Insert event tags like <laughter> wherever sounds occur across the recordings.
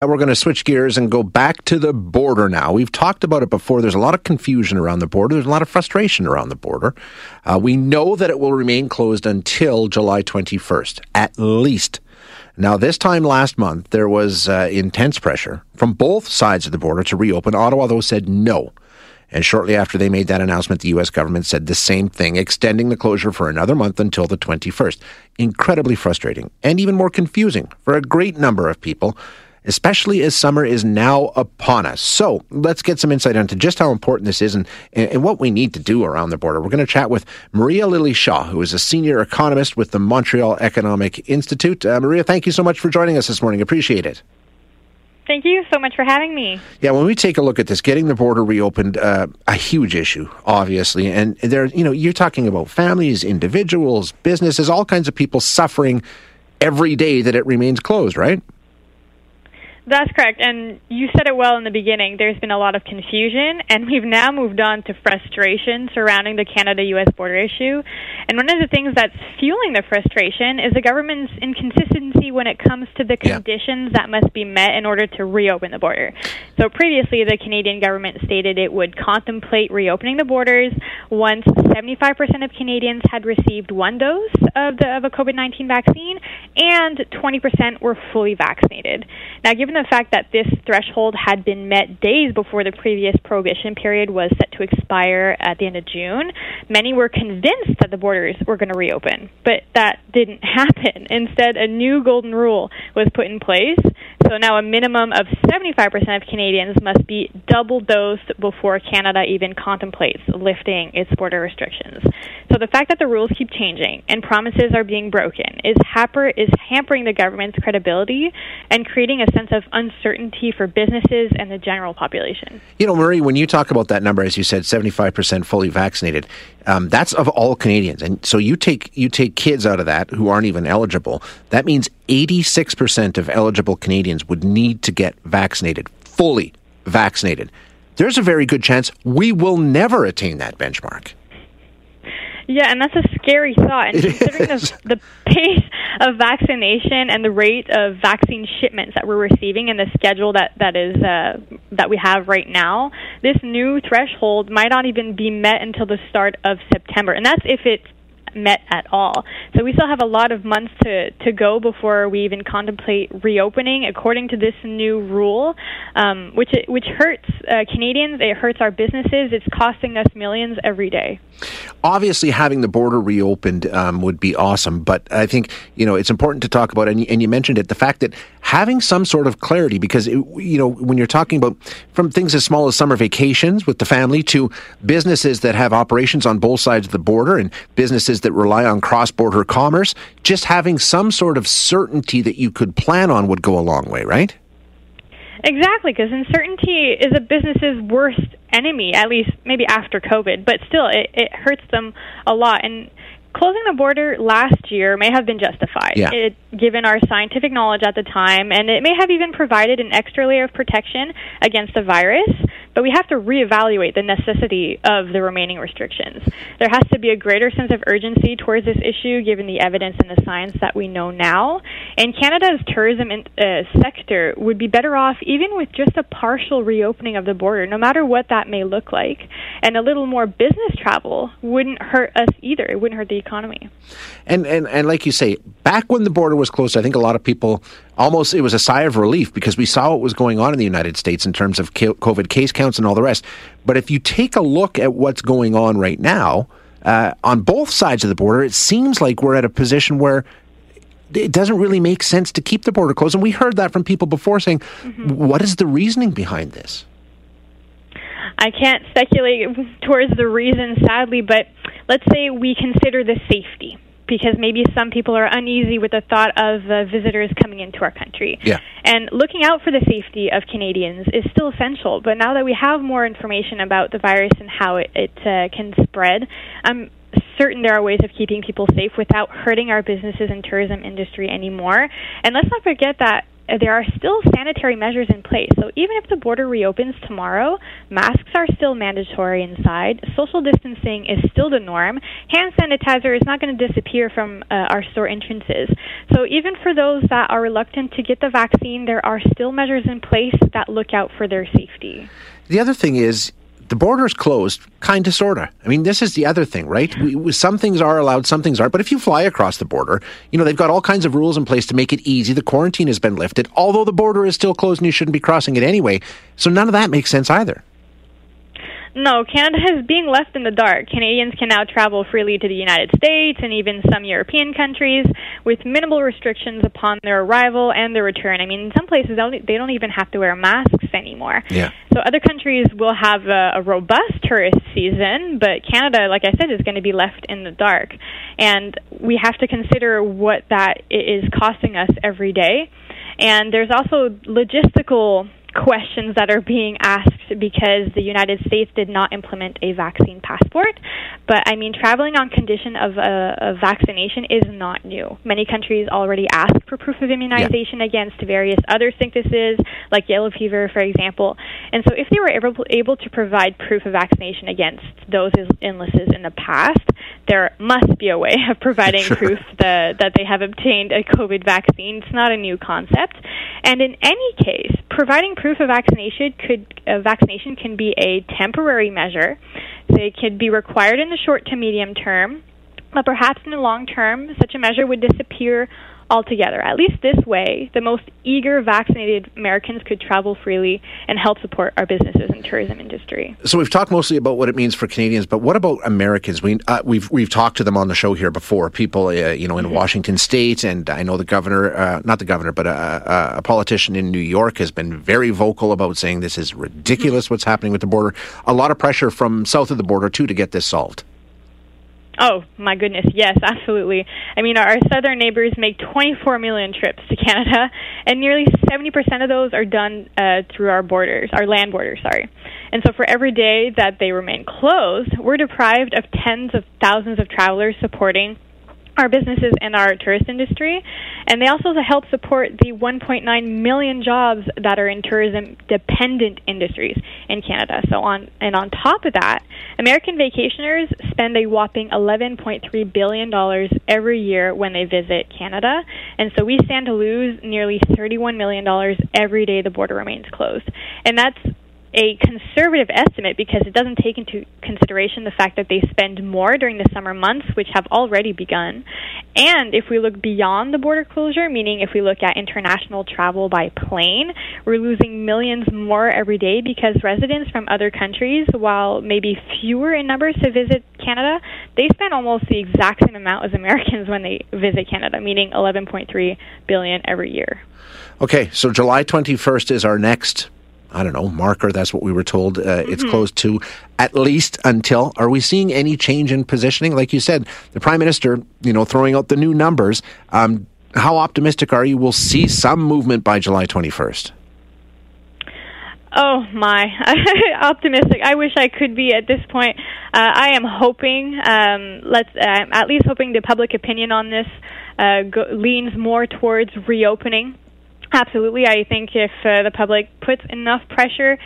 We're going to switch gears and go back to the border now. We've talked about it before. There's a lot of confusion around the border. There's a lot of frustration around the border. Uh, we know that it will remain closed until July 21st, at least. Now, this time last month, there was uh, intense pressure from both sides of the border to reopen. Ottawa, though, said no. And shortly after they made that announcement, the U.S. government said the same thing, extending the closure for another month until the 21st. Incredibly frustrating and even more confusing for a great number of people especially as summer is now upon us. So let's get some insight into just how important this is and, and what we need to do around the border. We're going to chat with Maria Lily Shaw, who is a senior economist with the Montreal Economic Institute. Uh, Maria, thank you so much for joining us this morning. Appreciate it. Thank you so much for having me. Yeah, when we take a look at this, getting the border reopened, uh, a huge issue, obviously, and there, you know, you're talking about families, individuals, businesses, all kinds of people suffering every day that it remains closed, right? That's correct. And you said it well in the beginning. There's been a lot of confusion, and we've now moved on to frustration surrounding the Canada US border issue. And one of the things that's fueling the frustration is the government's inconsistency when it comes to the conditions yeah. that must be met in order to reopen the border. So previously, the Canadian government stated it would contemplate reopening the borders once 75% of Canadians had received one dose of, the, of a COVID 19 vaccine and 20% were fully vaccinated. Now, given the fact that this threshold had been met days before the previous prohibition period was set to expire at the end of June, many were convinced that the borders were going to reopen. But that didn't <laughs> happen. Instead, a new golden rule was put in place. So now a minimum of 75% of Canadians must be double dosed before Canada even contemplates lifting its border restrictions. So the fact that the rules keep changing and promises are being broken is, hamper, is hampering the government's credibility and creating a sense of uncertainty for businesses and the general population. You know, Marie, when you talk about that number, as you said, 75% fully vaccinated, um, that's of all Canadians. And so you take, you take kids out of that who aren't even eligible. That means 86% of eligible Canadians would need to get vaccinated, fully vaccinated. There's a very good chance we will never attain that benchmark. Yeah, and that's a scary thought. And considering the, the pace of vaccination and the rate of vaccine shipments that we're receiving and the schedule that that is uh, that we have right now, this new threshold might not even be met until the start of September, and that's if it's met at all. So we still have a lot of months to, to go before we even contemplate reopening according to this new rule, um, which which hurts uh, Canadians. It hurts our businesses. It's costing us millions every day. Obviously, having the border reopened um, would be awesome, but I think you know it's important to talk about, and and you mentioned it, the fact that having some sort of clarity, because it, you know when you're talking about from things as small as summer vacations with the family to businesses that have operations on both sides of the border and businesses that rely on cross border commerce, just having some sort of certainty that you could plan on would go a long way, right? Exactly, because uncertainty is a business's worst enemy, at least maybe after COVID, but still, it, it hurts them a lot. And closing the border last year may have been justified, yeah. it, given our scientific knowledge at the time, and it may have even provided an extra layer of protection against the virus but we have to reevaluate the necessity of the remaining restrictions. There has to be a greater sense of urgency towards this issue given the evidence and the science that we know now. And Canada's tourism in, uh, sector would be better off even with just a partial reopening of the border, no matter what that may look like. And a little more business travel wouldn't hurt us either. It wouldn't hurt the economy. And, and, and like you say, back when the border was closed, I think a lot of people almost, it was a sigh of relief because we saw what was going on in the United States in terms of COVID case counts and all the rest. But if you take a look at what's going on right now, uh, on both sides of the border, it seems like we're at a position where it doesn't really make sense to keep the border closed. And we heard that from people before saying, mm-hmm. what is the reasoning behind this? I can't speculate towards the reason, sadly, but let's say we consider the safety because maybe some people are uneasy with the thought of uh, visitors coming into our country. Yeah. And looking out for the safety of Canadians is still essential. But now that we have more information about the virus and how it, it uh, can spread, I'm certain there are ways of keeping people safe without hurting our businesses and tourism industry anymore. And let's not forget that there are still sanitary measures in place. So even if the border reopens tomorrow, masks are still mandatory inside. Social distancing is still the norm. Hand sanitizer is not going to disappear from uh, our store entrances. So even for those that are reluctant to get the vaccine, there are still measures in place that look out for their safety. The other thing is, the border is closed, kind of, sort of. I mean, this is the other thing, right? We, some things are allowed, some things aren't. But if you fly across the border, you know, they've got all kinds of rules in place to make it easy. The quarantine has been lifted, although the border is still closed and you shouldn't be crossing it anyway. So none of that makes sense either. No, Canada is being left in the dark. Canadians can now travel freely to the United States and even some European countries with minimal restrictions upon their arrival and their return. I mean, in some places they don't even have to wear masks anymore. Yeah. So other countries will have a, a robust tourist season, but Canada, like I said, is going to be left in the dark. And we have to consider what that is costing us every day. And there's also logistical questions that are being asked because the United States did not implement a vaccine passport. But I mean, traveling on condition of a, a vaccination is not new. Many countries already ask for proof of immunization yeah. against various other sicknesses, like yellow fever, for example. And so, if they were able, able to provide proof of vaccination against those illnesses in the past, there must be a way of providing sure. proof that, that they have obtained a COVID vaccine. It's not a new concept. And in any case, providing proof of vaccination could uh, vaccination can be a temporary measure. So it could be required in the short to medium term, but perhaps in the long term, such a measure would disappear altogether. At least this way, the most eager vaccinated Americans could travel freely and help support our businesses and tourism industry. So we've talked mostly about what it means for Canadians, but what about Americans? We uh, we've we've talked to them on the show here before. People, uh, you know, in mm-hmm. Washington State, and I know the governor, uh, not the governor, but a, a, politician in New York has been very vocal about saying this is ridiculous mm-hmm. what's happening with the border. A lot of pressure from south of the border too to get this solved. Oh my goodness, yes, absolutely. I mean, our southern neighbors make 24 million trips to Canada, and nearly 70% of those are done uh, through our borders, our land borders, sorry. And so, for every day that they remain closed, we're deprived of tens of thousands of travelers supporting our businesses and our tourist industry. And they also help support the 1.9 million jobs that are in tourism dependent industries in Canada. So on and on top of that, American vacationers spend a whopping 11.3 billion dollars every year when they visit Canada. And so we stand to lose nearly 31 million dollars every day the border remains closed. And that's a conservative estimate because it doesn't take into consideration the fact that they spend more during the summer months, which have already begun. And if we look beyond the border closure, meaning if we look at international travel by plane, we're losing millions more every day because residents from other countries, while maybe fewer in numbers to visit Canada, they spend almost the exact same amount as Americans when they visit Canada, meaning 11.3 billion every year. Okay, so July 21st is our next I don't know, marker. That's what we were told. Uh, mm-hmm. It's closed to at least until. Are we seeing any change in positioning? Like you said, the prime minister, you know, throwing out the new numbers. Um, how optimistic are you? We'll see some movement by July 21st. Oh my, <laughs> optimistic! I wish I could be at this point. Uh, I am hoping. Um, let's uh, at least hoping the public opinion on this uh, go- leans more towards reopening Absolutely. I think if uh, the public puts enough pressure,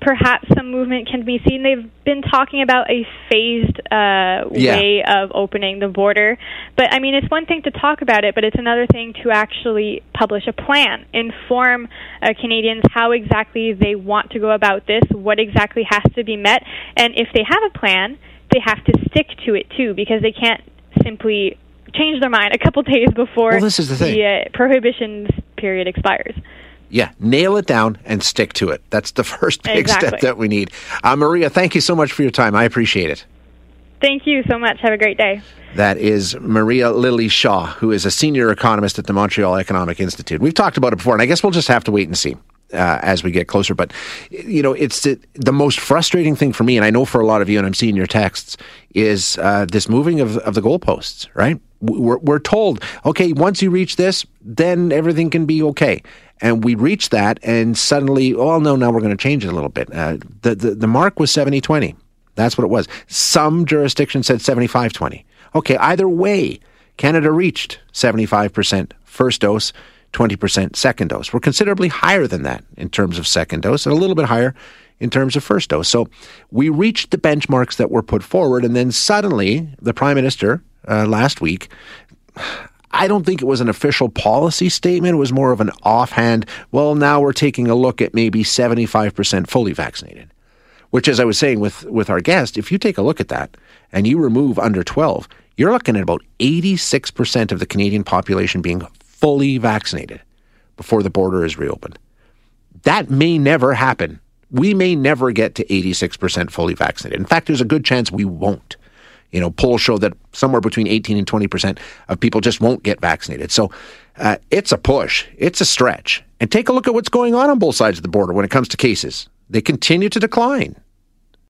perhaps some movement can be seen. They've been talking about a phased uh, yeah. way of opening the border. But I mean, it's one thing to talk about it, but it's another thing to actually publish a plan, inform uh, Canadians how exactly they want to go about this, what exactly has to be met. And if they have a plan, they have to stick to it too, because they can't simply change their mind a couple days before well, this is the, thing. the uh, prohibitions period expires. Yeah, nail it down and stick to it. That's the <laughs> first big exactly. step that we need. Uh, Maria, thank you so much for your time. I appreciate it. Thank you so much. Have a great day. That is Maria Lily Shaw, who is a senior economist at the Montreal Economic Institute. We've talked about it before, and I guess we'll just have to wait and see. Uh, as we get closer. But, you know, it's the, the, most frustrating thing for me, and I know for a lot of you, and I'm seeing your texts, is uh, this moving of, of the goalposts, right? We're, we're told, okay, once you reach this, then everything can be okay. And we reach that, and suddenly, oh, no, now we're going to change it a little bit. Uh, the, the, the mark was 70 20. That's what it was. Some jurisdictions said 75 20. Okay, either way, Canada reached 75% first dose. 20% second dose. We're considerably higher than that in terms of second dose and a little bit higher in terms of first dose. So we reached the benchmarks that were put forward, and then suddenly the prime minister uh, last week. I don't think it was an official policy statement. It was more of an offhand, well, now we're taking a look at maybe 75% fully vaccinated. Which, as I was saying with, with our guest, if you take a look at that and you remove under 12, you're looking at about 86% of the Canadian population being fully vaccinated before the border is reopened. That may never happen. We may never get to 86% fully vaccinated. In fact, there's a good chance we won't. You know, polls show that somewhere between 18 and 20% of people just won't get vaccinated. So uh, it's a push, it's a stretch. And take a look at what's going on on both sides of the border when it comes to cases. They continue to decline.